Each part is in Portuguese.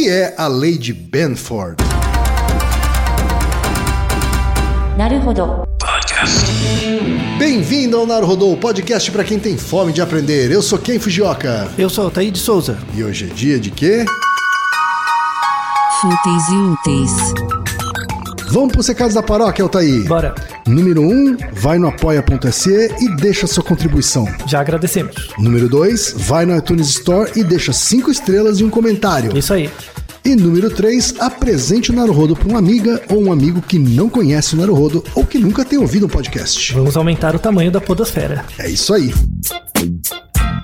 que é a Lei de Benford? Bem-vindo ao Naruhodô, podcast para quem tem fome de aprender. Eu sou Ken Fujioka. Eu sou Altair de Souza. E hoje é dia de quê? Fúteis e úteis. Vamos pro secados da paróquia, Altair. Bora. Número 1, um, vai no apoia.se e deixa sua contribuição. Já agradecemos. Número 2, vai no iTunes Store e deixa 5 estrelas e um comentário. Isso aí. E número 3, apresente o Naruhodo para uma amiga ou um amigo que não conhece o Naruhodo ou que nunca tem ouvido um podcast. Vamos aumentar o tamanho da podosfera. É isso aí.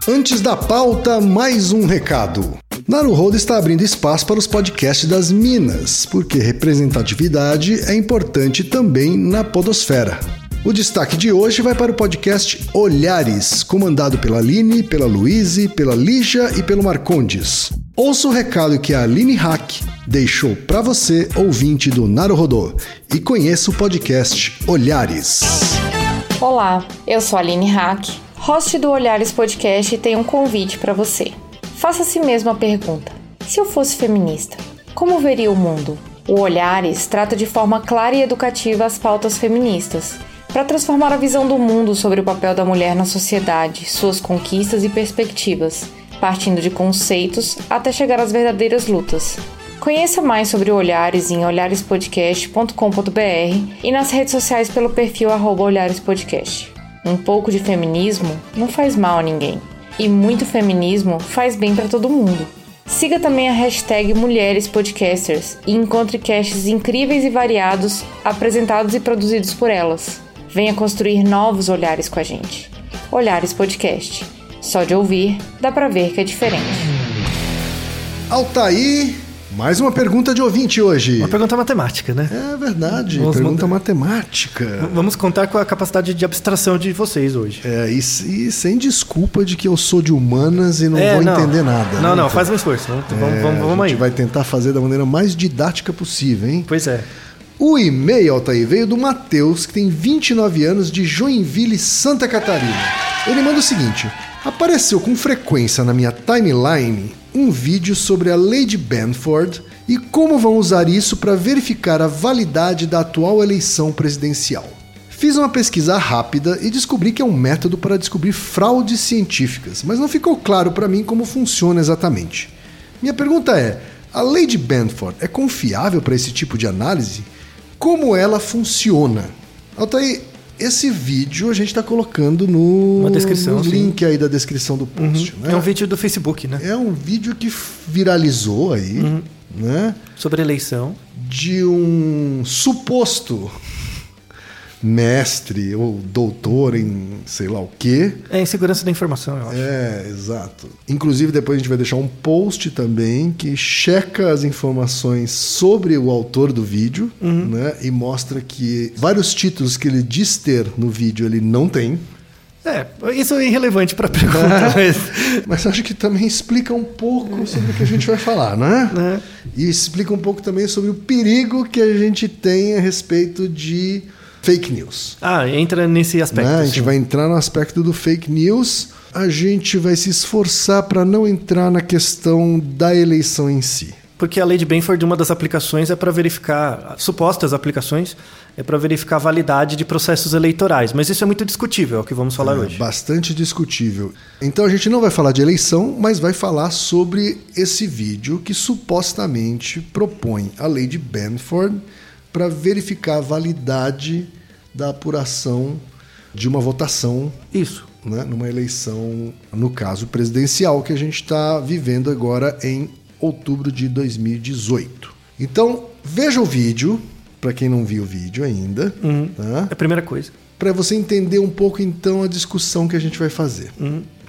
Antes da pauta, mais um recado. Naruhodo está abrindo espaço para os podcasts das Minas, porque representatividade é importante também na podosfera. O destaque de hoje vai para o podcast Olhares, comandado pela Aline, pela Luíse, pela Lígia e pelo Marcondes. Ouça o recado que a Aline Hack deixou para você, ouvinte do Naruhodô, e conheça o podcast Olhares. Olá, eu sou a Aline Hack, host do Olhares Podcast e tenho um convite para você. Faça a si mesmo a pergunta: se eu fosse feminista, como veria o mundo? O Olhares trata de forma clara e educativa as pautas feministas, para transformar a visão do mundo sobre o papel da mulher na sociedade, suas conquistas e perspectivas, partindo de conceitos até chegar às verdadeiras lutas. Conheça mais sobre o Olhares em olharespodcast.com.br e nas redes sociais pelo perfil olharespodcast. Um pouco de feminismo não faz mal a ninguém. E muito feminismo faz bem para todo mundo. Siga também a hashtag Mulheres Podcasters e encontre casts incríveis e variados apresentados e produzidos por elas. Venha construir novos olhares com a gente. Olhares Podcast. Só de ouvir, dá pra ver que é diferente. Altair, mais uma pergunta de ouvinte hoje. Uma pergunta matemática, né? É verdade, Vamos pergunta matemática. Vamos contar com a capacidade de abstração de vocês hoje. É, e, e sem desculpa de que eu sou de humanas e não É, vou não. entender nada. Não, né? não, faz um esforço. Vamos, vamos, É, vamos, a vamos gente aí. vai tentar fazer da maneira mais didática possível, hein? Pois é. O e-mail, Altair, veio do Matheus, que tem 29 anos, de Joinville, Santa Catarina. Ele manda o seguinte: apareceu com frequência na minha timeline um vídeo sobre a Lady Benford e como vão usar isso para verificar a validade da atual eleição presidencial. Fiz uma pesquisa rápida e descobri que é um método para descobrir fraudes científicas, mas não ficou claro para mim como funciona exatamente. Minha pergunta é: a Lady Benford é confiável para esse tipo de análise? Como ela funciona? Altair, esse vídeo a gente está colocando no, no sim. link aí da descrição do post. né? É um vídeo do Facebook, né? É um vídeo que viralizou aí, Uhum. né? Sobre eleição. De um suposto mestre ou doutor em sei lá o quê. É em segurança da informação, eu acho. É, exato. Inclusive, depois a gente vai deixar um post também que checa as informações sobre o autor do vídeo, Uhum. né? E mostra que vários títulos que ele diz ter no vídeo ele não tem. É, isso é irrelevante pra pergunta, mas. Mas acho que também explica um pouco sobre o que a gente vai falar, né? Né? E explica um pouco também sobre o perigo que a gente tem a respeito de fake news. Ah, entra nesse aspecto. né? A gente sim. vai entrar no aspecto do fake news. A gente vai se esforçar para não entrar na questão da eleição em si. Porque a Lady Benford, uma das aplicações é para verificar, supostas aplicações, é para verificar a validade de processos eleitorais. Mas isso é muito discutível, é o que vamos falar É hoje. bastante discutível. Então a gente não vai falar de eleição, mas vai falar sobre esse vídeo que supostamente propõe a Lady Benford para verificar a validade da apuração de uma votação Isso. né, numa eleição, no caso presidencial, que a gente está vivendo agora em outubro de 2018. Então, veja o vídeo, para quem não viu o vídeo ainda, tá? É a primeira coisa. para você entender um pouco então a discussão que a gente vai fazer.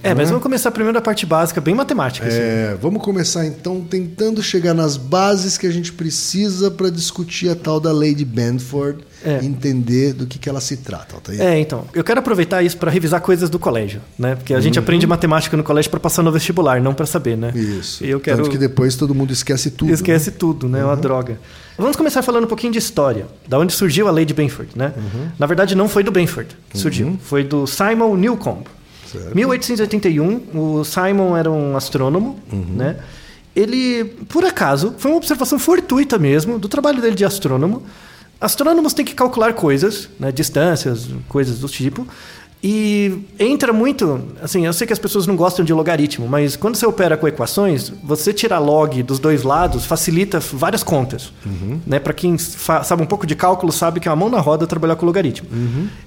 É, mas vamos começar primeiro da parte básica, bem matemática. assim. É, vamos começar então tentando chegar nas bases que a gente precisa para discutir a tal da Lady Benford É. e entender do que, que ela se trata. Altair. É, então. Eu quero aproveitar isso para revisar coisas do colégio, né? Porque a gente aprende matemática no colégio para passar no vestibular, não para saber, né? Isso. E eu quero Tanto que depois todo mundo esquece tudo. esquece tudo, né? É uma droga. Vamos começar falando um pouquinho de história, da onde surgiu a Lady Benford, né? Na verdade, não foi do Benford que surgiu, foi do Simon Newcomb. Certo. 1881, o Simon era um astrônomo, né? ele, por acaso, foi uma observação fortuita mesmo do trabalho dele de astrônomo. Astrônomos têm que calcular coisas, né, distâncias, coisas do tipo. E entra muito, assim, eu sei que as pessoas não gostam de logaritmo, mas quando você opera com equações, você tirar log dos dois lados facilita várias contas. Né? Para quem sabe um pouco de cálculo, sabe que é uma mão na roda trabalhar com logaritmo.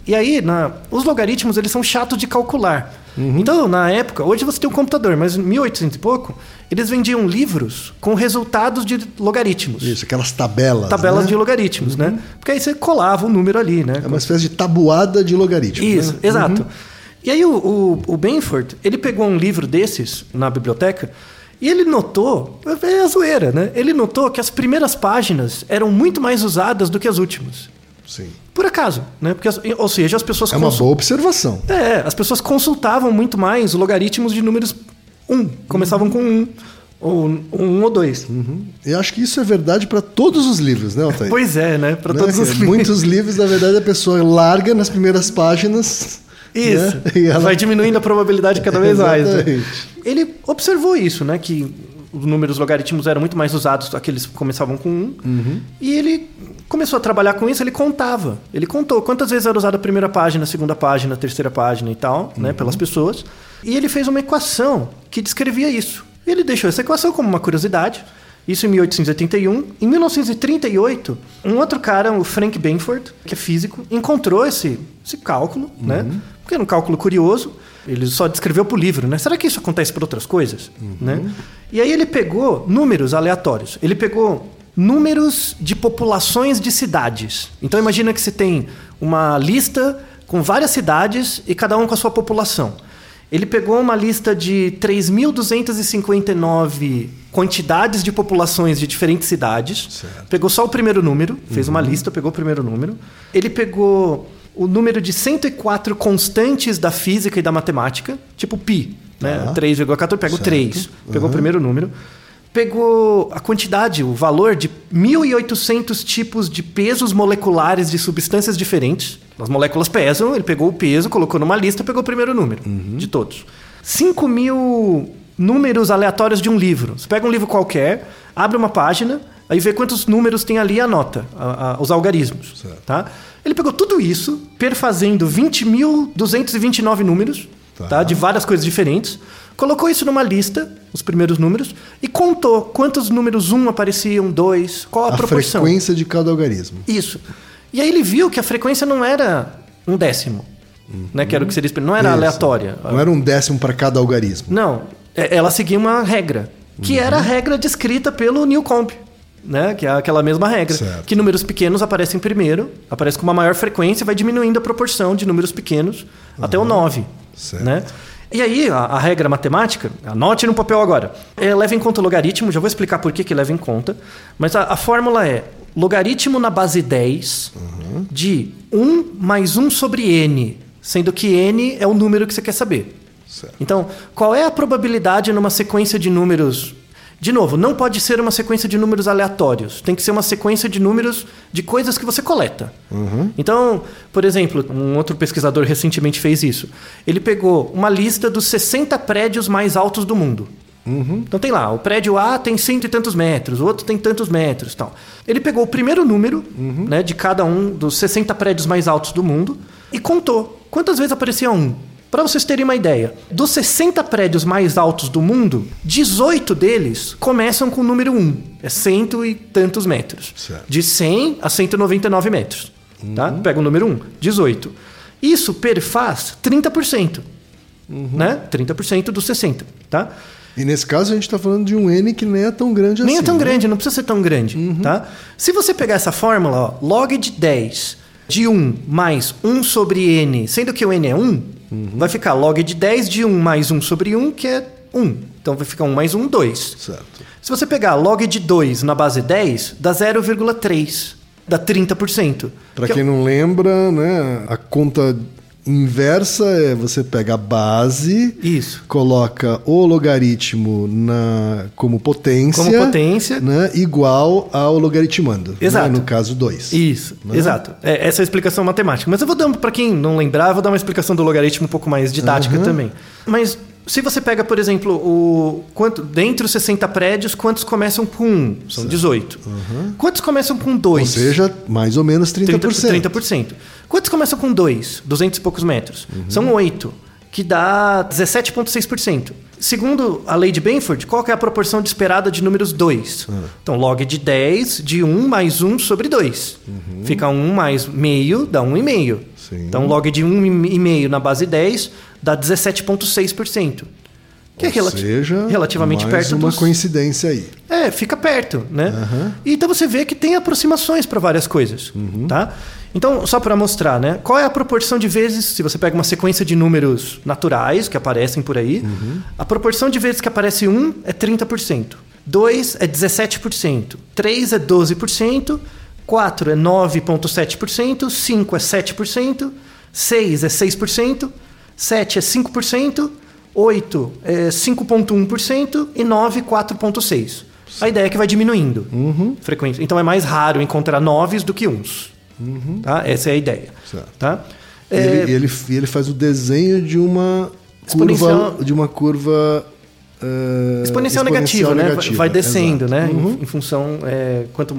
E aí, na- os logaritmos, eles são chatos de calcular. Então, na época, hoje você tem um computador, mas em 1800 e pouco, eles vendiam livros com resultados de logaritmos. Isso, aquelas tabelas. Tabelas né? de logaritmos, né? Porque aí você colava o número ali, né? É uma espécie de tabuada de logaritmo. Isso, né? exato. E aí o, o, o Benford, ele pegou um livro desses na biblioteca e ele notou, é a zoeira, né? Ele notou que as primeiras páginas eram muito mais usadas do que as últimas. Sim. Por acaso, né? Porque, ou seja, as pessoas É uma boa observação. É, as pessoas consultavam muito mais logaritmos de números 1. Começavam com 1, ou 1 ou 2. Eu acho que isso é verdade para todos os livros, né, Altair? Pois é, né? Para Né? todos os livros. Muitos livros, na verdade, a pessoa larga nas primeiras páginas. Isso. né? Ela- Vai diminuindo a probabilidade cada vez mais. né? Ele observou isso, né? Que os números logaritmos eram muito mais usados, aqueles que começavam com 1. Uhum. E ele começou a trabalhar com isso, ele contava. Ele contou quantas vezes era usada a primeira página, a segunda página, a terceira página e tal, Uhum. né? Pelas pessoas. E ele fez uma equação que descrevia isso. Ele deixou essa equação como uma curiosidade. Isso em 1881. Em 1938, um outro cara, o Frank Benford, que é físico, encontrou esse, esse cálculo, né? Porque era um cálculo curioso. Ele só descreveu para o livro, né? Será que isso acontece para outras coisas? Né? E aí ele pegou números aleatórios. Ele pegou números de populações de cidades. Então imagina que você tem uma lista com várias cidades e cada um com a sua população. Ele pegou uma lista de 3.259 quantidades de populações de diferentes cidades. Certo. Pegou só o primeiro número, fez uma lista, pegou o primeiro número. Ele pegou o número de 104 constantes da física e da matemática, tipo pi, né? Tá. 3,14, pega o Certo. 3, pegou o primeiro número. Pegou a quantidade, o valor de 1.800 tipos de pesos moleculares de substâncias diferentes. As moléculas pesam, ele pegou o peso, colocou numa lista, pegou o primeiro número de todos. 5 mil números aleatórios de um livro. Você pega um livro qualquer, abre uma página, aí vê quantos números tem ali e anota a- a- os algarismos. Certo. Tá? Ele pegou tudo isso, perfazendo 20.229 números, Tá. tá? de várias coisas diferentes, colocou isso numa lista, os primeiros números, e contou quantos números 1 apareciam, 2, qual a, A proporção. frequência de cada algarismo. Isso. E aí ele viu que a frequência não era um décimo, né? Que era o que seria não era Isso. aleatória. Não era um décimo para cada algarismo. Não, é- ela seguia uma regra, que era a regra descrita pelo Newcomb, né? Que é aquela mesma regra, Certo. que números pequenos aparecem primeiro, aparece com uma maior frequência e vai diminuindo a proporção de números pequenos até o 9, Certo. né? E aí, a, a regra matemática, anote no papel agora, é, leva em conta o logaritmo, já vou explicar por que, que leva em conta, mas a, a fórmula é logaritmo na base 10 de 1 mais 1 sobre n, sendo que n é o número que você quer saber. Certo. Então, qual é a probabilidade numa sequência de números? De novo, não pode ser uma sequência de números aleatórios. Tem que ser uma sequência de números de coisas que você coleta. Então, por exemplo, um outro pesquisador recentemente fez isso. Ele pegou uma lista dos 60 prédios mais altos do mundo. Então tem lá, o prédio A tem cento e tantos metros, o outro tem tantos metros tal. Ele pegou o primeiro número né, de cada um dos 60 prédios mais altos do mundo e contou quantas vezes aparecia um. Para vocês terem uma ideia, dos 60 prédios mais altos do mundo, 18 deles começam com o número 1. É cento e tantos metros. Certo. De 100 a 199 metros. Tá? Pega o número 1, 18. Isso perfaz 30%. Né? 30% dos 60. Tá? E nesse caso a gente está falando de um N que nem é tão grande Nem assim. é tão né? grande, não precisa ser tão grande, tá? Se você pegar essa fórmula, ó, log de 10 de 1 mais 1 sobre n, sendo que o n é 1, vai ficar log de 10 de 1 mais 1 sobre 1, que é 1. Então vai ficar 1 mais 1, 2. Certo. Se você pegar log de 2 na base 10, dá 0,3. Dá 30%. Para Que é- quem não lembra, né, a conta inversa é você pega a base, Isso. coloca o logaritmo na, como potência, Como potência. né, igual ao logaritmando. Exato. né, no caso 2. Isso, Né? exato. É, essa é a explicação matemática. Mas eu vou dar, para quem não lembrar, eu vou dar uma explicação do logaritmo um pouco mais didática Aham. também. Mas se você pega, por exemplo, o quanto dentre os 60 prédios, quantos começam com 1? São 18. Quantos começam com 2? Ou seja, mais ou menos 30%. 30%. 30%. Quantos começam com 2? 200 e poucos metros. São 8, que dá 17,6%. Segundo a lei de Benford, qual é a proporção de esperada de números 2? Então, log de 10 de 1 mais 1 sobre 2. Fica 1 mais meio, dá 1,5. Sim. Então, log de 1,5 na base 10 dá 17,6%. Que é Ou relati- seja, relativamente mais perto uma dos... coincidência aí. É, fica perto, né? E Então você vê que tem aproximações para várias coisas, tá? Então, só para mostrar, né? Qual é a proporção de vezes, se você pega uma sequência de números naturais que aparecem por aí, a proporção de vezes que aparece 1 é 30%, 2 é 17%, 3 é 12%, 4 é 9,7%, 5 é 7%, 6 é 6%, 7 é 5%, 8 é 5,1% e 9, 4,6%. A ideia é que vai diminuindo frequência. Então é mais raro encontrar noves do que uns. Tá? Essa é a ideia. Certo. Tá? E É, ele, ele, ele faz o desenho de uma Exponencial- curva, de uma curva eh, exponencial, negativa, né? negativa, Vai descendo, exato. né? Em- Uhum. Em, função é, quanto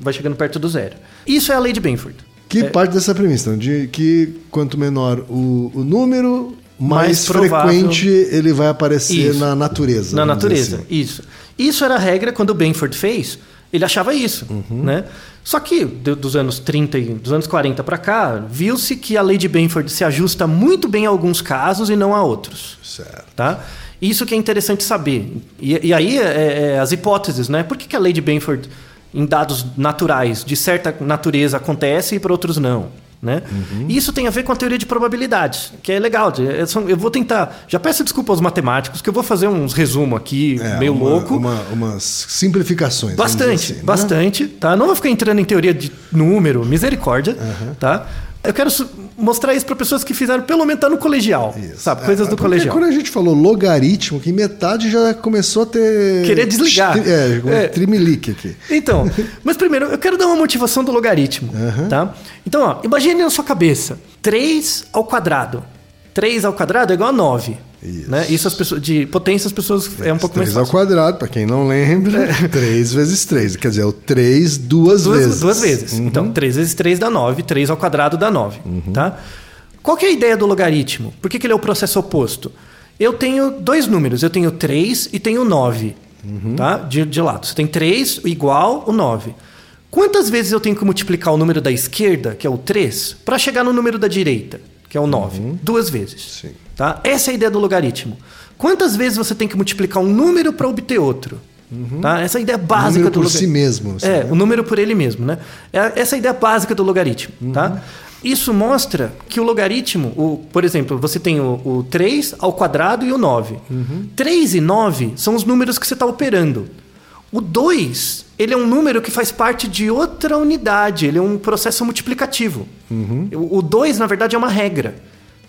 vai chegando perto do zero. Isso é a lei de Benford. Que É, parte dessa premissa, de que quanto menor o, o número, mais, frequente ele vai aparecer Isso. na natureza. na natureza. assim. Isso. Isso era a regra quando o Benford fez. Ele achava isso, Uhum. né? Só que do- dos anos 30 e dos anos 40 para cá, viu-se que a lei de Benford se ajusta muito bem a alguns casos e não a outros. Certo. Tá? Isso que é interessante saber. E, e aí é, é as hipóteses, né? Por que, que a lei de Benford, em dados naturais, de certa natureza, acontece e para outros não? Né? Uhum. E Isso tem a ver com a teoria de probabilidades, que é legal. é, são- Eu vou tentar. Já peço desculpa aos matemáticos, que eu vou fazer uns resumos aqui, É, meio uma- louco. uma- umas simplificações. Bastante, assim, né? bastante, tá? Não vou ficar entrando em teoria de número, misericórdia, tá? Eu quero mostrar isso para pessoas que fizeram pelo menos tá no colegial, Isso. sabe? É, Coisas do porque colegial. Quando a gente falou logaritmo, que metade já começou a ter. Querer desligar. É, com É. trimelique aqui. Então, mas primeiro, eu quero dar uma motivação do logaritmo, tá? Então, ó, imagine na sua cabeça, 3 ao quadrado. 3 ao quadrado é igual a 9. Isso. Né? Isso as pessoas, de potência as pessoas é um pouco mais 3 ao fácil. quadrado, para quem não lembra, 3 vezes 3. Quer dizer, o 3 duas, Duas vezes. duas vezes. Uhum. Então, 3 vezes 3 dá 9, 3 ao quadrado dá 9. Tá? Qual que é a ideia do logaritmo? Por que, que ele é o processo oposto? Eu tenho dois números, eu tenho 3 e tenho 9. Uhum. Tá? De, de lado. Você tem 3 igual o 9. Quantas vezes eu tenho que multiplicar o número da esquerda, que é o 3, para chegar no número da direita, que é o 9? Duas vezes. Sim. Tá? Essa é a ideia do logaritmo. Quantas vezes você tem que multiplicar um número para obter outro? Tá? Essa é a ideia básica Número do por logaritmo. si mesmo. assim, É, né? o número por ele mesmo, né? É essa é a ideia básica do logaritmo, tá? Isso mostra que o logaritmo, o, por exemplo, você tem o, o 3 ao quadrado e o 9. 3 e 9 são os números que você está operando. O 2, ele é um número que faz parte de outra unidade, ele é um processo multiplicativo. O 2, na verdade, é uma regra.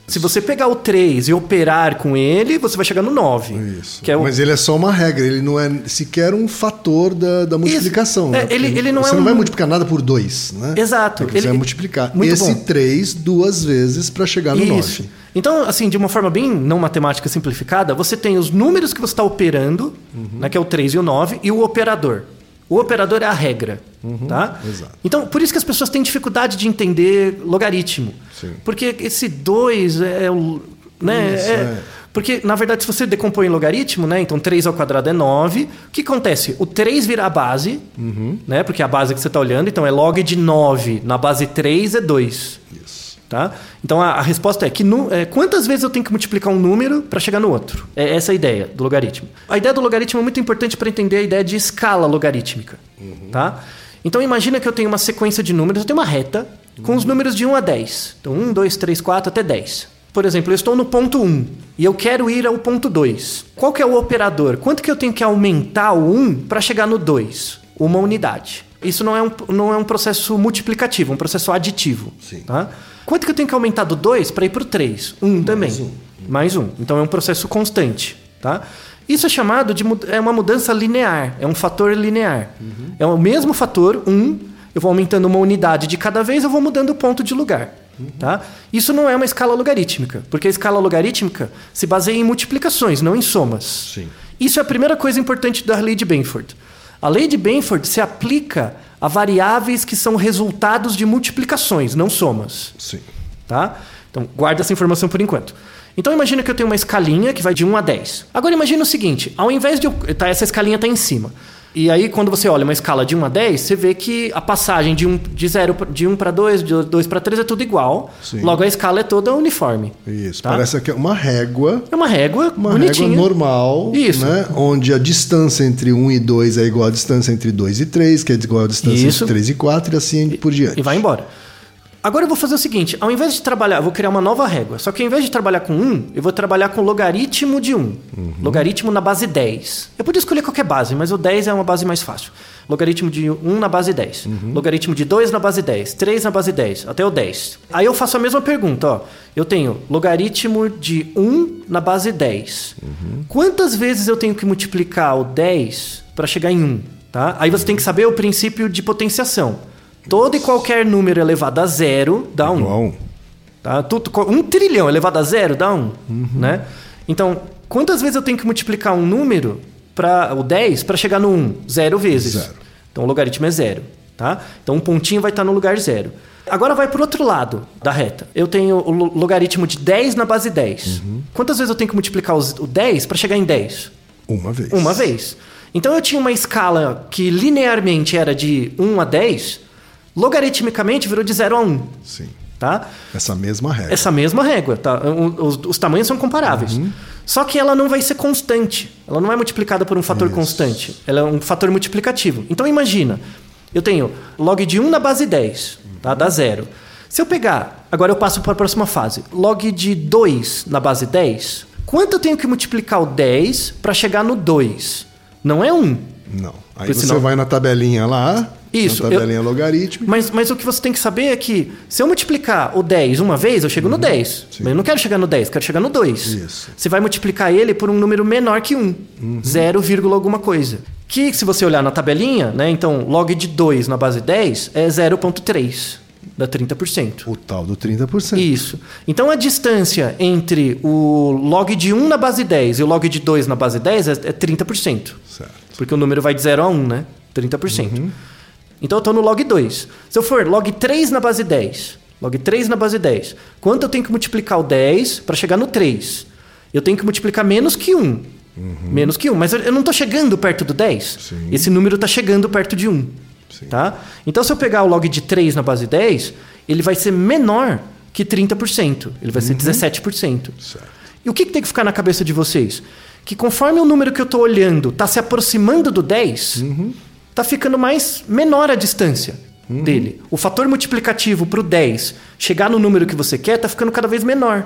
Se você pegar o 3 e operar com ele, você vai chegar no 9. Isso. É o, Mas ele é só uma regra, ele não é sequer um fator da, da multiplicação. É, né? ele- ele não você é não um- vai multiplicar nada por 2, né? Exato. Você Ele- vai multiplicar Muito esse bom. 3 duas vezes para chegar no 9. Isso. Então, assim, de uma forma bem não matemática simplificada, você tem os números que você está operando, Uhum. né, que é o 3 e o 9, e o operador. O operador é a regra. tá? Uhum. exato. Então, por isso que as pessoas têm dificuldade de entender logaritmo. Sim. Porque esse 2 é o. Né, Isso, é- é. Porque, na verdade, se você decompõe em logaritmo, né? Então 3 ao quadrado é 9. O que acontece? O 3 vira a base, Uhum. né? Porque é a base que você está olhando, então é log de 9 na base 3 é 2. Isso. Tá? Então a, a resposta é que nu- é, quantas vezes eu tenho que multiplicar um número para chegar no outro? É essa a ideia do logaritmo. A ideia do logaritmo é muito importante para entender a ideia de escala logarítmica. Tá? Então imagina que eu tenho uma sequência de números, eu tenho uma reta com os números de 1 a 10. Então 1, 2, 3, 4 até 10. Por exemplo, eu estou no ponto 1 e eu quero ir ao ponto 2. Qual que é o operador? Quanto que eu tenho que aumentar o 1 para chegar no 2? Uma unidade. Isso não é um, não é um processo multiplicativo, é um processo aditivo. Sim. Tá? Quanto que eu tenho que aumentar do 2 para ir para o 3? 1 também. Mais um. Então é um processo constante. Tá? Isso é chamado de é uma mudança linear, é um fator linear. É o mesmo fator, 1, eu vou aumentando uma unidade de cada vez, eu vou mudando o ponto de lugar. Tá? Isso não é uma escala logarítmica, porque a escala logarítmica se baseia em multiplicações, não em somas. Sim. Isso é a primeira coisa importante da lei de Benford. A lei de Benford se aplica a variáveis que são resultados de multiplicações, não somas. Sim. Tá? Então, guarda essa informação por enquanto. Então, imagina que eu tenho uma escalinha que vai de 1 a 10. Agora, imagina o seguinte: ao invés de. eu- Tá, essa escalinha está em cima. E aí, quando você olha uma escala de 1 a 10, você vê que a passagem de 1 de 0 pra- de 1 para 2, de 2 para 3 é tudo igual. Sim. Logo, a escala é toda uniforme. Isso. Tá? Parece que é uma régua. É uma régua Uma bonitinha. régua normal, Isso. né? Onde a distância entre 1 e 2 é igual à distância entre 2 e 3, que é igual à distância Isso. entre 3 e 4 e assim por diante. E vai embora. Agora eu vou fazer o seguinte: ao invés de trabalhar, eu vou criar uma nova régua. Só que ao invés de trabalhar com 1, eu vou trabalhar com logaritmo de 1. Logaritmo na base 10. Eu podia escolher qualquer base, mas o 10 é uma base mais fácil. Logaritmo de 1 na base 10. Logaritmo de 2 na base 10. 3 na base 10. Até o 10. Aí eu faço a mesma pergunta: ó. Eu tenho logaritmo de 1 na base 10. Quantas vezes eu tenho que multiplicar o 10 para chegar em 1? Tá? Aí você tem que saber o princípio de potenciação. Todo e qualquer número elevado a zero dá 1. Igual a 1. Tá? Um trilhão elevado a zero dá um. Né? Então, quantas vezes eu tenho que multiplicar um número, para o 10, para chegar no 1? Zero vezes. Zero. Então, o logaritmo é zero. Tá? Então, um pontinho vai estar no lugar zero. Agora vai para o outro lado da reta. Eu tenho o lo- logaritmo de 10 na base 10. Quantas vezes eu tenho que multiplicar o 10 para chegar em 10? Uma vez. Uma vez. Então eu tinha uma escala que linearmente era de 1 a 10, logaritmicamente virou de 0 a 1. Sim. Tá? Essa mesma régua. Essa mesma régua, tá? Os, os tamanhos são comparáveis. Só que ela não vai ser constante. Ela não é multiplicada por um fator Isso. constante. Ela é um fator multiplicativo. Então imagina, eu tenho log de 1 na base 10, tá? Dá zero. Se eu pegar, agora eu passo para a próxima fase, log de 2 na base 10, quanto eu tenho que multiplicar o 10 para chegar no 2? Não é 1. Não. Aí Porque você senão- vai na tabelinha lá. Isso, Na tabelinha logarítmica. Mas, mas o que você tem que saber é que se eu multiplicar o 10 uma vez, eu chego no 10. Mas eu não quero chegar no 10, quero chegar no 2. Isso. Você vai multiplicar ele por um número menor que 1. 0, vírgula alguma coisa. Que se você olhar na tabelinha, né, então log de 2 na base 10 é 0.3. Dá 30%. O tal do 30%. Isso. Então a distância entre o log de 1 na base 10 e o log de 2 na base 10 é, é 30%. Certo. Porque o número vai de 0 a 1, né? 30%. Então eu estou no log 2. Se eu for log 3 na base 10, log 3 na base 10, quanto eu tenho que multiplicar o 10 para chegar no 3? Eu tenho que multiplicar menos que 1. Menos que 1. Mas eu não estou chegando perto do 10. Sim. Esse número está chegando perto de 1. Sim. Tá? Então se eu pegar o log de 3 na base 10, ele vai ser menor que 30%. Ele vai ser 17%. Certo. E o que, que tem que ficar na cabeça de vocês? Que conforme o número que eu estou olhando está se aproximando do 10, está ficando mais menor a distância dele. O fator multiplicativo para o 10 chegar no número que você quer está ficando cada vez menor.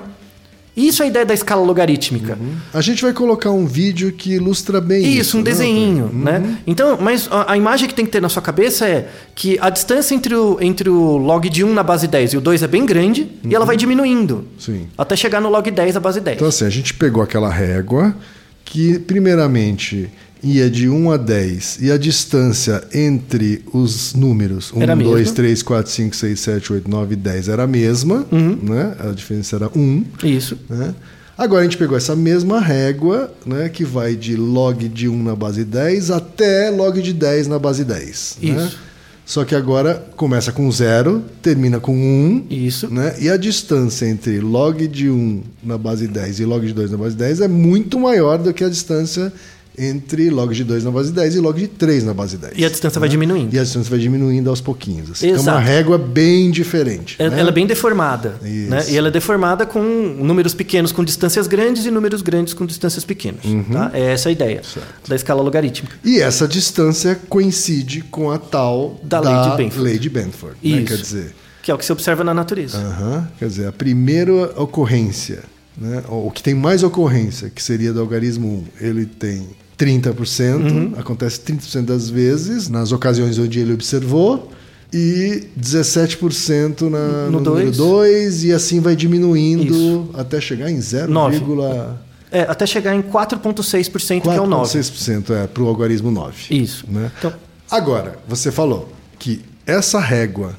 Isso é a ideia da escala logarítmica. A gente vai colocar um vídeo que ilustra bem isso. Isso, um né, desenho, Antônio? né? Então, mas a, a imagem que tem que ter na sua cabeça é que a distância entre o, entre o log de 1 na base 10 e o 2 é bem grande e ela vai diminuindo. Sim. Até chegar no log 10 da base 10. Então, assim, a gente pegou aquela régua que, primeiramente, ia de 1 a 10 e a distância entre os números 1, Era a 2, mesma. 3, 4, 5, 6, 7, 8, 9, 10 era a mesma, Uhum. né? A diferença era 1. Isso. Né? Agora a gente pegou essa mesma régua, né, que vai de log de 1 na base 10 até log de 10 na base 10. Né? Isso. Só que agora começa com 0, termina com 1. Isso. Né? E a distância entre log de 1 na base 10 e log de 2 na base 10 é muito maior do que a distância entre log de 2 na base 10 e log de 3 na base 10. E a distância vai diminuindo. E a distância vai diminuindo aos pouquinhos. Assim. Então, é uma Exato. régua bem diferente. É- né? Ela é bem deformada. Isso. Né? E ela é deformada com números pequenos com distâncias grandes e números grandes com distâncias pequenas. Tá? É essa a ideia Uhum. Certo. da escala logarítmica. E essa distância coincide com a tal Da lei de Benford. lei de Benford, né? Isso. Quer dizer, Que é o que se observa na natureza. aham, quer dizer, a primeira ocorrência, né, o que tem mais ocorrência, que seria do algarismo 1, ele tem 30%, Uhum. acontece 30% das vezes nas ocasiões onde ele observou e 17% na, No no, número dois. 2 e assim vai diminuindo Isso. até chegar em Nove. 0,4,6%, É, até chegar em 4,6%, que é o 9. é, para o algarismo 9. Isso. Né? Então, Agora, você falou que essa régua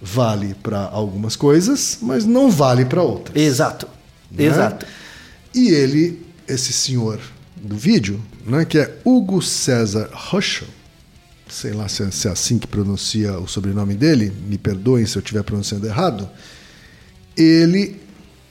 vale para algumas coisas, mas não vale para outras. Exato. Né? Exato. E ele, esse senhor do vídeo, né, que é Hugo César Rocha, sei lá se é, se é assim que pronuncia o sobrenome dele, me perdoem se eu estiver pronunciando errado, ele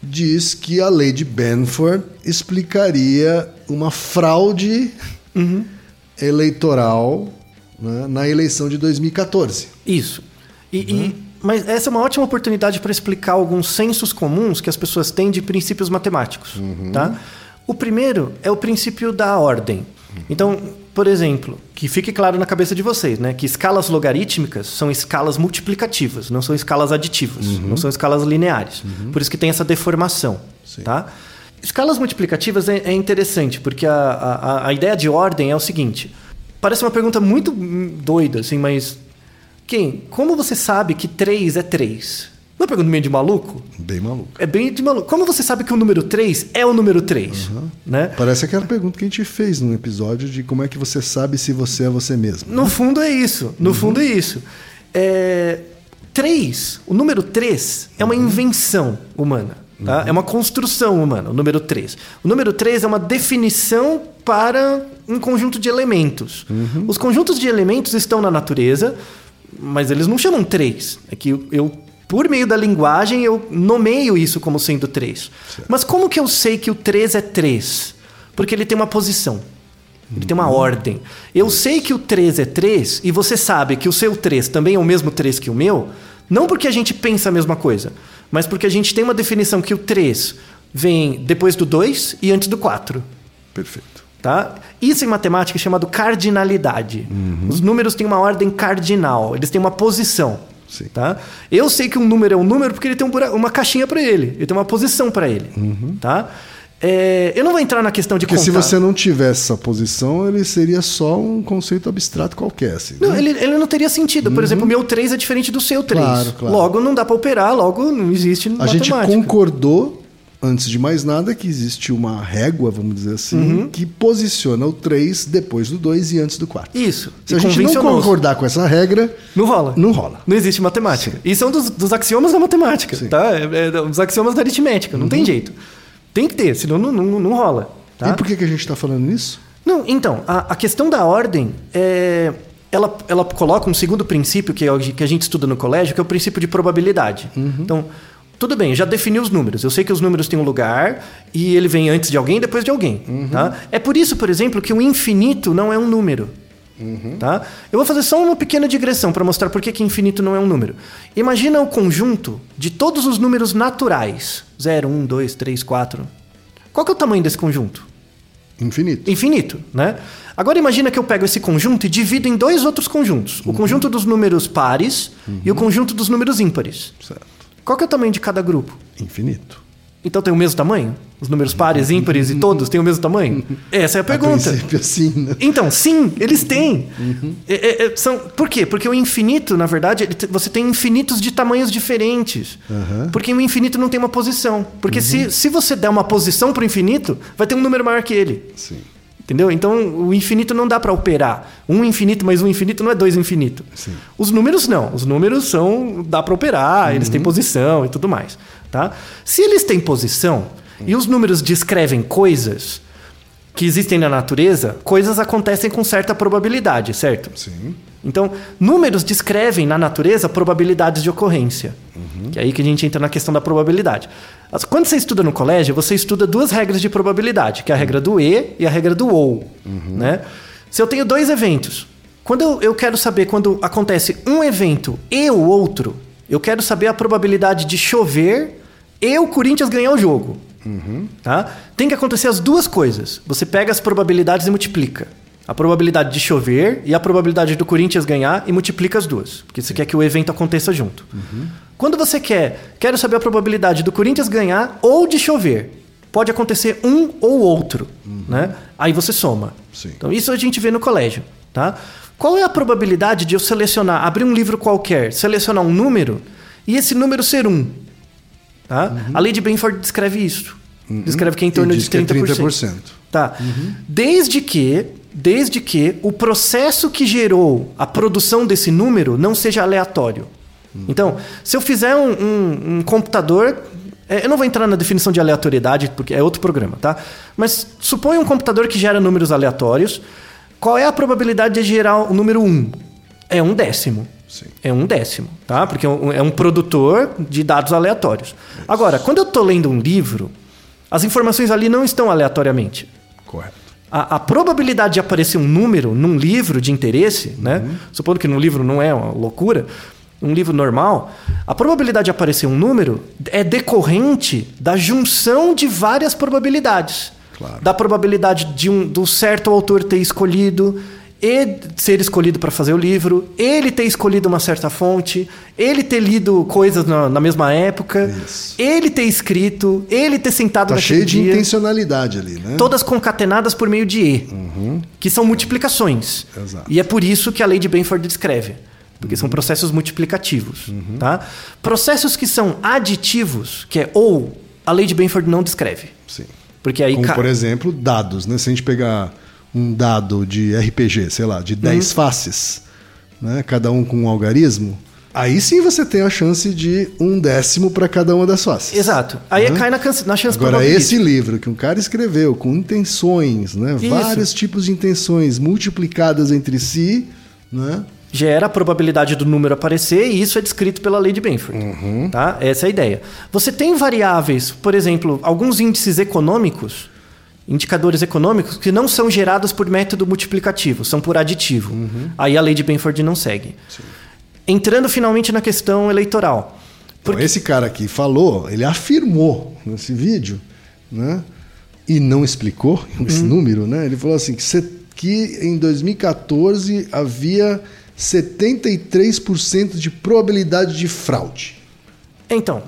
diz que a lei de Benford explicaria uma fraude eleitoral né, na eleição de 2014. Isso. E, e- mas essa é uma ótima oportunidade para explicar alguns sensos comuns que as pessoas têm de princípios matemáticos. Tá? O primeiro é o princípio da ordem. Então, por exemplo, que fique claro na cabeça de vocês, né? Que escalas logarítmicas são escalas multiplicativas, não são escalas aditivas, não são escalas lineares. Por isso que tem essa deformação. Tá? Escalas multiplicativas é, é interessante, porque a, a, a ideia de ordem é o seguinte. Parece uma pergunta muito doida, assim, mas quem? Como você sabe que 3 é 3? Não é uma pergunta meio de maluco? Bem maluco. É bem de maluco. Como você sabe que o número 3 é o número 3? Né? Parece aquela pergunta que a gente fez num episódio de como é que você sabe se você é você mesmo. No fundo é isso. No fundo é isso. É... 3, o número 3 é uma invenção humana. Tá? É uma construção humana, o número 3. O número 3 é uma definição para um conjunto de elementos. Os conjuntos de elementos estão na natureza, mas eles não chamam 3. É que eu- eu, por meio da linguagem, eu nomeio isso como sendo 3. Mas como que eu sei que o 3 é 3? Porque ele tem uma posição. Ele tem uma ordem. Eu sei que o 3 é 3 e você sabe que o seu 3 também é o mesmo 3 que o meu, não porque a gente pensa a mesma coisa, mas porque a gente tem uma definição que o 3 vem depois do 2 e antes do 4. Perfeito. Tá? Isso em matemática é chamado cardinalidade. Os números têm uma ordem cardinal, eles têm uma posição. Sim. Tá? Eu sei que um número é um número porque ele tem um bura- uma caixinha para ele, ele tem uma posição para ele. Tá? É, eu não vou entrar na questão de Porque se contar. você não tivesse essa posição, ele seria só um conceito abstrato qualquer. Assim, Não, né? ele, ele não teria sentido. Por exemplo, o meu 3 é diferente do seu 3. Claro, claro. Logo, não dá para operar, logo não existe A gente matemática. concordou, antes de mais nada, que existe uma régua, vamos dizer assim, Uhum. que posiciona o 3 depois do 2 e antes do 4. Isso. Se E a gente não concordar com essa regra, Não rola. não rola. Não existe matemática. Isso é um dos, dos axiomas da matemática, Sim. Uhum. tá? É, é os axiomas da aritmética. Não tem jeito. Tem que ter, senão não, não, não rola. Tá? E por que, que a gente está falando nisso? Não, então, a, a questão da ordem é. Ela, ela coloca um segundo princípio que, é o que a gente estuda no colégio, que é o princípio de probabilidade. Então, tudo bem, já defini os números. Eu sei que os números têm um lugar e ele vem antes de alguém e depois de alguém. Tá? É por isso, por exemplo, que o infinito não é um número. Tá? Eu vou fazer só uma pequena digressão para mostrar por que, que infinito não é um número. Imagina o conjunto de todos os números naturais: 0, 1, 2, 3, 4. Qual que é o tamanho desse conjunto? Infinito. infinito, né? Agora imagina que eu pego esse conjunto e divido em dois outros conjuntos. O conjunto dos números pares e o conjunto dos números ímpares. Certo. Qual que é o tamanho de cada grupo? Infinito. Então tem o mesmo tamanho? Os números pares, ímpares e todos têm o mesmo tamanho? Essa é a A pergunta. princípio, sim, né? Então, sim, eles têm. É- é- é- são, por quê? Porque o infinito, na verdade, você tem infinitos de tamanhos diferentes. Porque o infinito não tem uma posição. Porque se, se você der uma posição para o infinito, vai ter um número maior que ele. Sim. Entendeu? Então, o infinito não dá para operar. Um infinito mais um infinito não é dois infinito. Sim. Os números não. Os números são dá para operar, eles têm posição e tudo mais, tá? Se eles têm posição e os números descrevem coisas que existem na natureza, coisas acontecem com certa probabilidade, certo? Sim. Então, números descrevem na natureza probabilidades de ocorrência. Que é aí que a gente entra na questão da probabilidade. Quando você estuda no colégio, você estuda duas regras de probabilidade, que é a regra do E e a regra do OU. Né? Se eu tenho dois eventos, quando eu, eu quero saber quando acontece um evento e o outro, eu quero saber a probabilidade de chover e o Corinthians ganhar o jogo. Tá? Tem que acontecer as duas coisas. Você pega as probabilidades e multiplica. A probabilidade de chover e a probabilidade do Corinthians ganhar e multiplica as duas. Porque você quer que o evento aconteça junto. Quando você quer, quero saber a probabilidade do Corinthians ganhar ou de chover. Pode acontecer um ou outro. Né? Aí você soma. Sim. Então isso a gente vê no colégio. Tá? Qual é a probabilidade de eu selecionar, abrir um livro qualquer, selecionar um número e esse número ser um? Tá? A lei de Benford descreve isso. Descreve que é em torno de diz que é 30%. 30%. Tá. Desde que, desde que o processo que gerou a produção desse número não seja aleatório. Então, se eu fizer um, um- um computador. é, Eu não vou entrar na definição de aleatoriedade, porque é outro programa, tá? Mas suponha um computador que gera números aleatórios. Qual é a probabilidade de gerar o número 1? É um décimo. Sim. É um décimo, tá? Porque é um- é um produtor de dados aleatórios. Agora, quando eu estou lendo um livro, as informações ali não estão aleatoriamente. Correto. A, a probabilidade de aparecer um número num livro de interesse, né? Supondo que no livro não é uma loucura, um livro normal, a probabilidade de aparecer um número é decorrente da junção de várias probabilidades. Claro. Da probabilidade de um, do certo autor ter escolhido, e ser escolhido para fazer o livro, ele ter escolhido uma certa fonte, ele ter lido coisas na, na mesma época, Isso. ele ter escrito, ele ter sentado Tá naquele cheio de dia intencionalidade ali, né? todas concatenadas por meio de E, que são multiplicações. Exato. E é por isso que a lei de Benford descreve, porque são processos multiplicativos. Tá? Processos que são aditivos, que é ou, a lei de Benford não descreve. Sim. Porque aí Como, por exemplo, dados, né? Se a gente pegar um dado de RPG, sei lá, de 10 Uhum. faces, né? Cada um com um algarismo, aí sim você tem a chance de um décimo para cada uma das faces. Exato. Aí Né? cai na, na chance Agora, esse livro que um cara escreveu com intenções, né? Isso. Vários tipos de intenções multiplicadas entre si, né? gera a probabilidade do número aparecer e isso é descrito pela lei de Benford. Tá? Essa é a ideia. Você tem variáveis, por exemplo, alguns índices econômicos, indicadores econômicos, que não são gerados por método multiplicativo, são por aditivo. Aí a lei de Benford não segue. Entrando finalmente na questão eleitoral. Então, esse cara aqui falou, ele afirmou nesse vídeo, né? E não explicou esse número, né? Ele falou assim que, se- que em 2014 havia 73% de probabilidade de fraude Então,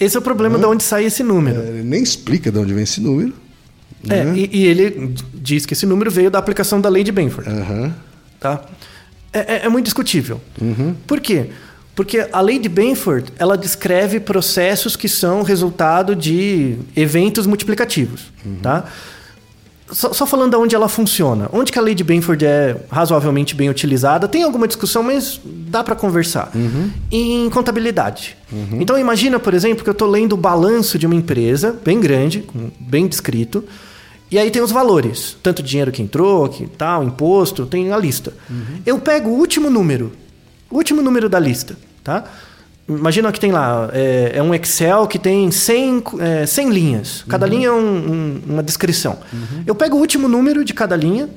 esse é o problema de onde sai esse número. Ele nem explica de onde vem esse número. É, né? e, e ele diz que esse número veio da aplicação da lei de Benford. Aham. Tá? É, é- é muito discutível. Por quê? Porque a lei de Benford ela descreve processos que são resultado de eventos multiplicativos. Tá? Só, só falando de onde ela funciona. Onde que a lei de Benford é razoavelmente bem utilizada, tem alguma discussão, mas dá para conversar. Em contabilidade. Então imagina, por exemplo, que eu estou lendo o balanço de uma empresa bem grande, bem descrito, e aí tem os valores, tanto dinheiro que entrou, que tal, imposto, tem a lista. Eu pego o último número, o último número da lista, tá? Imagina que tem lá, é, é um Excel que tem 100, é, 100 linhas. Cada linha é um- um- uma descrição. Eu pego o último número de cada linha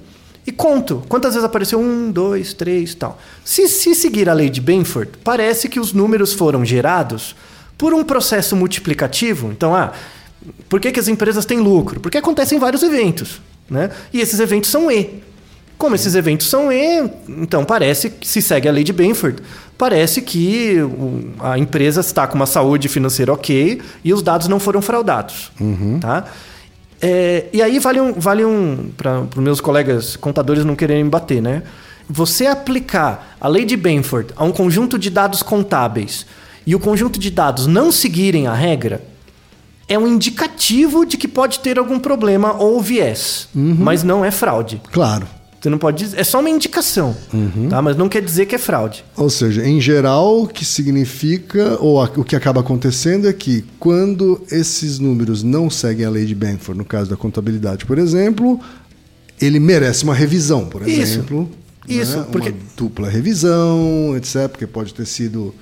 e conto quantas vezes apareceu um, dois, três, tal. Se, se seguir a lei de Benford, parece que os números foram gerados por um processo multiplicativo. Então, ah, por que, que as empresas têm lucro? Porque acontecem vários eventos, né? E esses eventos são E. Como esses eventos são E, então parece que se segue a lei de Benford, parece que a empresa está com uma saúde financeira ok e os dados não foram fraudados, tá? É, e aí vale um, vale um para os meus colegas contadores não quererem me bater, né? Você aplicar a lei de Benford a um conjunto de dados contábeis e o conjunto de dados não seguirem a regra, é um indicativo de que pode ter algum problema ou viés, mas não é fraude. Claro. Você não pode dizer, é só uma indicação, tá? Mas não quer dizer que é fraude. Ou seja, em geral, o que significa, ou o que acaba acontecendo é que quando esses números não seguem a lei de Benford, no caso da contabilidade, por exemplo, ele merece uma revisão, por Isso. exemplo. Isso, né? porque- Uma dupla revisão, etc. Porque pode ter sido.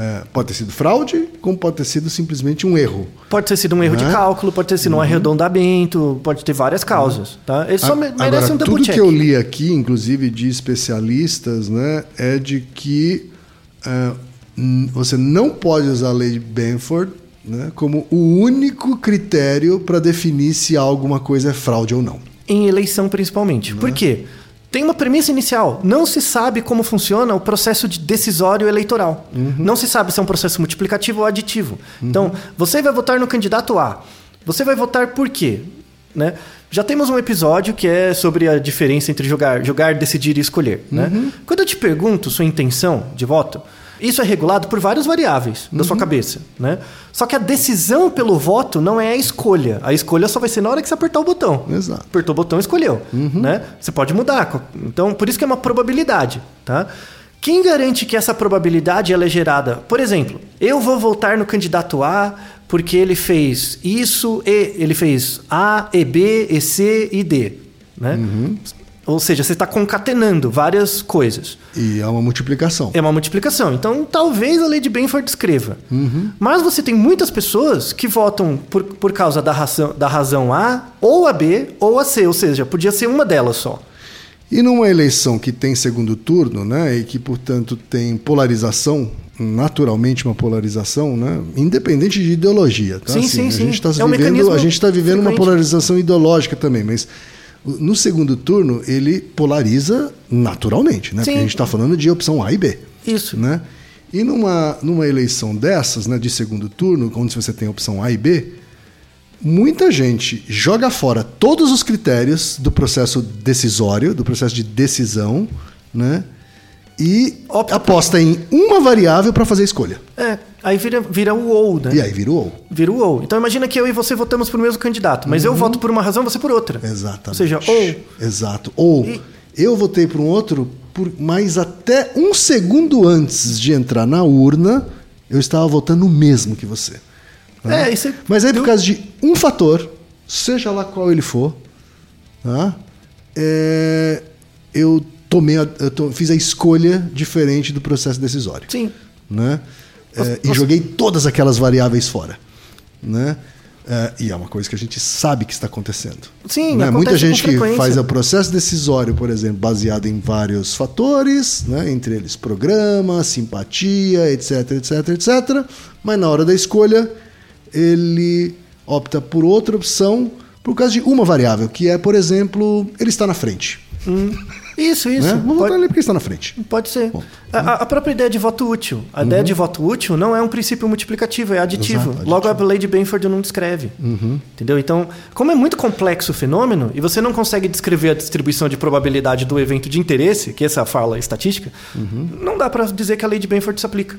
É, pode ter sido fraude, como pode ter sido simplesmente um erro. Pode ter sido um erro de Né? cálculo, pode ter sido um arredondamento, pode ter várias causas, tá? Ele só A- me- Agora, merece um double tudo check. que eu li aqui, inclusive de especialistas, né, é de que é, você não pode usar a lei de Benford né, como o único critério para definir se alguma coisa é fraude ou não. Em eleição, principalmente. Né? Por quê? Tem uma premissa inicial. Não se sabe como funciona o processo de decisório eleitoral. Uhum. Não se sabe se é um processo multiplicativo ou aditivo. Então, você vai votar no candidato A. Você vai votar por quê? Né? Já temos um episódio que é sobre a diferença entre jogar, jogar decidir e escolher. Né? Uhum. Quando eu te pergunto sua intenção de voto, isso é regulado por várias variáveis da sua Uhum. cabeça. Né? Só que a decisão pelo voto não é a escolha. A escolha só vai ser na hora que você apertar o botão. Exato. Apertou o botão, escolheu, né? Você pode mudar. Então, por isso que é uma probabilidade, tá? Quem garante que essa probabilidade ela é gerada? Por exemplo, eu vou votar no candidato A porque ele fez isso e ele fez A, E, B, E, C e D, né? Ou seja, você está concatenando várias coisas. E é uma multiplicação. É uma multiplicação. Então, talvez a lei de Benford escreva. Mas você tem muitas pessoas que votam por, por causa da razão, da razão A, ou a B, ou a C. Ou seja, podia ser uma delas só. E numa eleição que tem segundo turno, né, e que, portanto, tem polarização, naturalmente uma polarização, né, independente de ideologia, tá? Sim, sim, a sim. gente está É vivendo, a gente está vivendo uma polarização ideológica também, mas no segundo turno ele polariza naturalmente, né? Sim. Porque a gente está falando de opção A e B. Isso. né? E numa, numa eleição dessas, né, de segundo turno, onde você tem a opção A e B, muita gente joga fora todos os critérios do processo decisório, do processo de decisão, né? E Opta aposta em uma variável para fazer a escolha. É, aí vira, vira o ou, né? E aí vira o ou. Vira o ou. Então imagina que eu e você votamos pro mesmo candidato, mas eu voto por uma razão, você por outra. Exatamente. Ou seja, ou. Exato. Ou E- eu votei por um outro, por, mas até um segundo antes de entrar na urna, eu estava votando o mesmo que você. É, isso é- Mas aí por causa de um fator, seja lá qual ele for, tá? É, eu tomei, a- eu to- fiz a escolha diferente do processo decisório Sim. né? É, e joguei todas aquelas variáveis fora, né? É, e é uma coisa que a gente sabe que está acontecendo. Sim, né? Muita gente que faz o processo decisório, por exemplo, baseado em vários fatores, né? entre eles programa, simpatia, etc, etc, etc. Mas na hora da escolha, ele opta por outra opção por causa de uma variável, que é, por exemplo, ele está na frente. Isso, isso. Né? Vou Pode- votar nele porque está na frente. Pode ser. A, a- a própria ideia de voto útil. A ideia de voto útil não é um princípio multiplicativo, é aditivo. Exato, Logo, a lei de Benford não descreve. Entendeu? Então, como é muito complexo o fenômeno e você não consegue descrever a distribuição de probabilidade do evento de interesse, que essa fala estatística, não dá para dizer que a lei de Benford se aplica.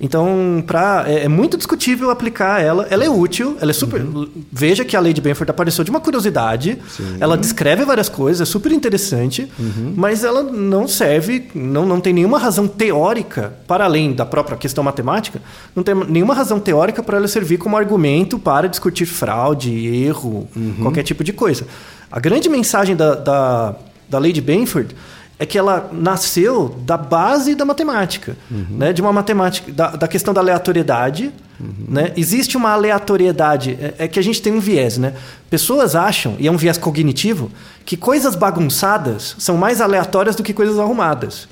Então, pra, é, é muito discutível aplicar ela. Ela é útil, ela é super. Veja que a lei de Benford apareceu de uma curiosidade. Ela descreve várias coisas, é super interessante, mas ela não serve, não, não tem nenhuma razão teórica, para além da própria questão matemática, não tem nenhuma razão teórica para ela servir como argumento para discutir fraude, erro, qualquer tipo de coisa. A grande mensagem da, da, da lei de Benford é que ela nasceu da base da matemática, né? de uma matemática, da, da questão da aleatoriedade. Né? Existe uma aleatoriedade, é, é que a gente tem um viés. Né? Pessoas acham, e é um viés cognitivo, que coisas bagunçadas são mais aleatórias do que coisas arrumadas.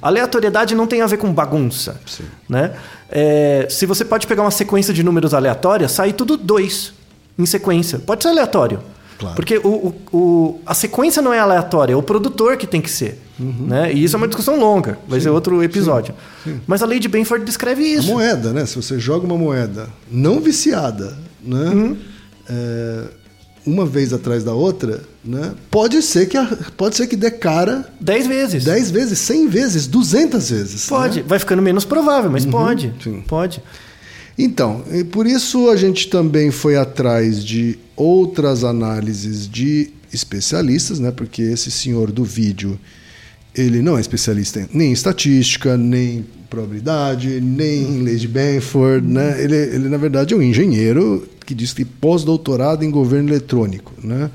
Aleatoriedade não tem a ver com bagunça. Né? É, se você pode pegar uma sequência de números aleatórias, sai tudo dois em sequência. Pode ser aleatório. Claro. Porque o, o- a sequência não é aleatória, é o produtor que tem que ser. Né? E isso é uma discussão longa, vai ser outro episódio. Mas a lei de Benford descreve A isso. moeda, né? Se você joga uma moeda não viciada, né? Uhum. É, uma vez atrás da outra, né? Pode ser que a- pode ser que dê cara Dez vezes. 10 vezes, 100 vezes, 200 vezes. Pode. né? Vai ficando menos provável, mas pode. sim. Pode. Então, por isso a gente também foi atrás de outras análises de especialistas, né? Porque esse senhor do vídeo, ele não é especialista em- nem em estatística, nem em probabilidade, nem em lei de Benford, né? Ele, ele na verdade é um engenheiro que diz que pós-doutorado em governo eletrônico, né?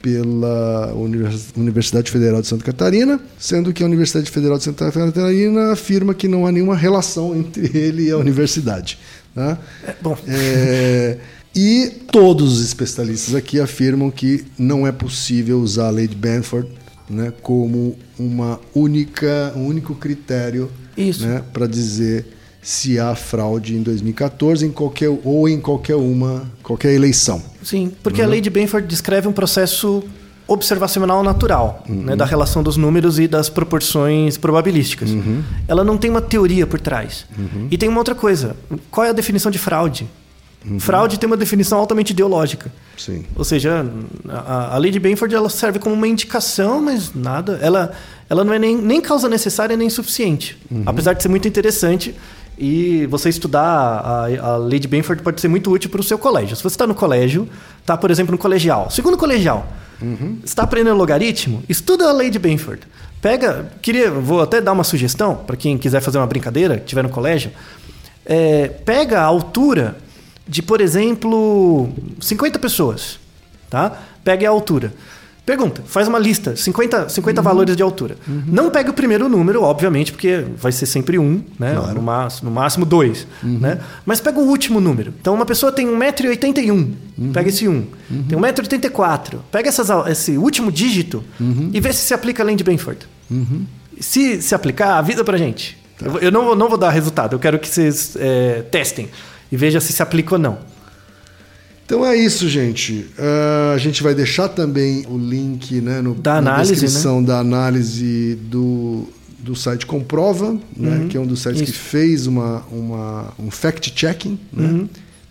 Pela Univers- Universidade Federal de Santa Catarina, sendo que a Universidade Federal de Santa Catarina afirma que não há nenhuma relação entre ele e a universidade. Né? bom. É, e todos os especialistas aqui afirmam que não é possível usar a lei de Benford né, como uma única, um único critério né, para dizer se há fraude em 2014 em qualquer, ou em qualquer uma qualquer eleição. Sim, porque a lei de Benford descreve um processo observacional natural, né, da relação dos números e das proporções probabilísticas. Ela não tem uma teoria por trás. E tem uma outra coisa. Qual é a definição de fraude? Fraude tem uma definição altamente ideológica. Sim. Ou seja, a, a lei de Benford ela serve como uma indicação, mas nada. Ela, ela não é nem, nem causa necessária nem suficiente. Apesar de ser muito interessante. E você estudar a, a lei de Benford pode ser muito útil para o seu colégio. Se você está no colégio, está, por exemplo, no colegial, segundo colegial, Está aprendendo logaritmo? Estuda a lei de Benford. Pega, queria, vou até dar uma sugestão para quem quiser fazer uma brincadeira, que tiver no colégio. É, pega a altura de, por exemplo, 50 pessoas, tá? Pega a altura. Pergunta, faz uma lista, 50, 50 valores de altura. Não pega o primeiro número, obviamente, porque vai ser sempre um, né? No, máximo, no máximo dois. Né? Mas pega o último número. Então, uma pessoa tem 1,81m, pega esse 1. Tem 1,84m, pega essas, esse último dígito e vê se se aplica a lei de Benford. Se se aplicar, avisa pra gente. Eu, vou- eu não, vou- não vou dar resultado, eu quero que vocês é, testem e veja se se aplica ou não. Então é isso, gente. Ah, a gente vai deixar também o link né, no, Da na análise, descrição da análise do, do site Comprova, né, que é um dos sites que Isso. fez uma, uma, um fact-checking né,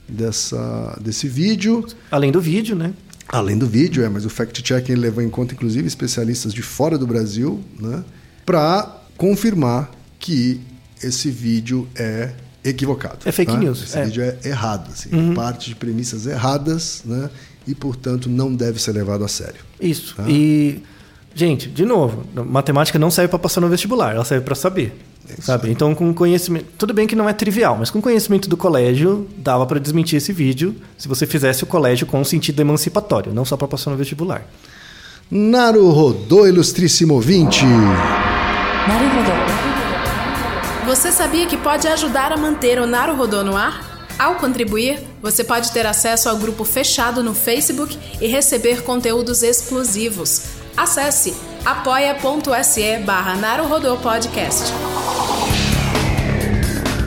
dessa, desse vídeo. Além do vídeo, né? Além do vídeo, é, mas o fact-checking levou em conta, inclusive, especialistas de fora do Brasil, né, para confirmar que esse vídeo é equivocado. É fake tá? news. Esse é. vídeo é errado, assim, uhum. parte de premissas erradas, né? E, portanto, não deve ser levado a sério. Isso. Tá? E, gente, de novo, matemática não serve para passar no vestibular, ela serve para saber. Sabe? Então, com conhecimento. Tudo bem que não é trivial, mas com conhecimento do colégio, dava para desmentir esse vídeo se você fizesse o colégio com um sentido emancipatório, não só para passar no vestibular. Naruhodô, ilustríssimo ouvinte! Naruhodô. Você sabia que pode ajudar a manter o Naruhodô no ar? Ao contribuir, você pode ter acesso ao grupo fechado no Facebook e receber conteúdos exclusivos. Acesse apoia.se barra Podcast.